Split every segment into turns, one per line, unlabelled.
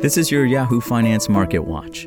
This is your Yahoo Finance Market Watch.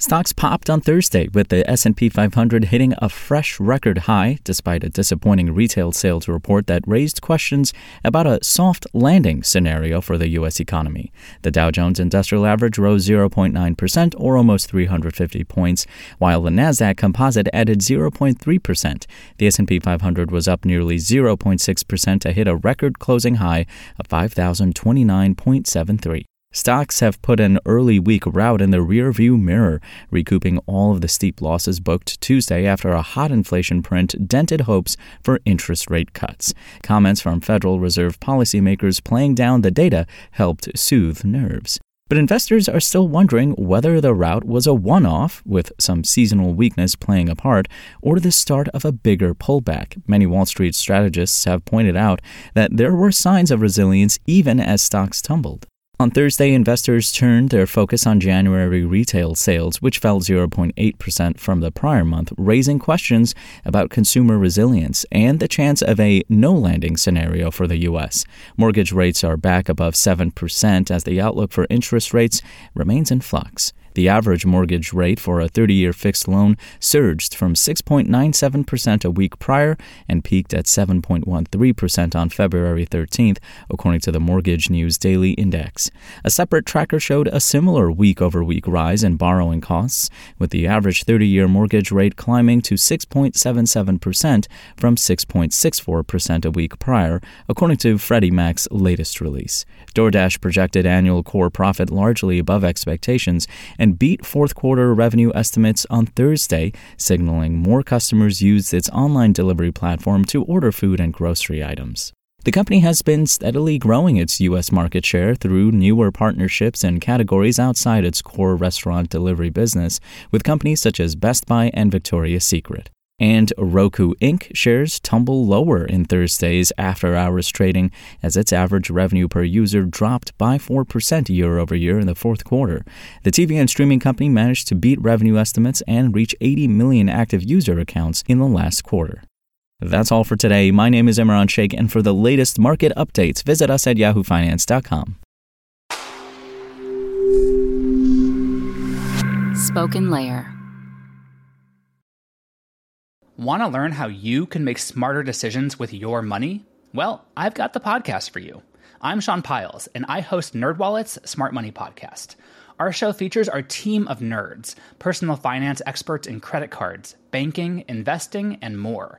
Stocks popped on Thursday with the S&P 500 hitting a fresh record high despite a disappointing retail sales report that raised questions about a soft landing scenario for the US economy. The Dow Jones Industrial Average rose 0.9% or almost 350 points, while the Nasdaq Composite added 0.3%. The S&P 500 was up nearly 0.6% to hit a record closing high of 5029.73. Stocks have put an early week rout in the rearview mirror, recouping all of the steep losses booked Tuesday after a hot inflation print dented hopes for interest rate cuts. Comments from Federal Reserve policymakers playing down the data helped soothe nerves. But investors are still wondering whether the rout was a one off, with some seasonal weakness playing a part, or the start of a bigger pullback. Many Wall Street strategists have pointed out that there were signs of resilience even as stocks tumbled. On Thursday, investors turned their focus on January retail sales, which fell 0.8% from the prior month, raising questions about consumer resilience and the chance of a no landing scenario for the U.S. Mortgage rates are back above 7% as the outlook for interest rates remains in flux. The average mortgage rate for a 30 year fixed loan surged from 6.97% a week prior and peaked at 7.13% on February 13th, according to the Mortgage News Daily Index. A separate tracker showed a similar week over week rise in borrowing costs, with the average 30 year mortgage rate climbing to 6.77% from 6.64% a week prior, according to Freddie Mac's latest release. DoorDash projected annual core profit largely above expectations and beat fourth quarter revenue estimates on Thursday, signaling more customers used its online delivery platform to order food and grocery items. The company has been steadily growing its U.S. market share through newer partnerships and categories outside its core restaurant delivery business with companies such as Best Buy and Victoria's Secret. And Roku Inc. shares tumble lower in Thursday's after hours trading as its average revenue per user dropped by 4% year over year in the fourth quarter. The TV and streaming company managed to beat revenue estimates and reach 80 million active user accounts in the last quarter. That's all for today. My name is Imran Sheikh, and for the latest market updates, visit us at yahoofinance.com.
Spoken Layer.
Want to learn how you can make smarter decisions with your money? Well, I've got the podcast for you. I'm Sean Pyles, and I host NerdWallet's Smart Money Podcast. Our show features our team of nerds, personal finance experts in credit cards, banking, investing, and more.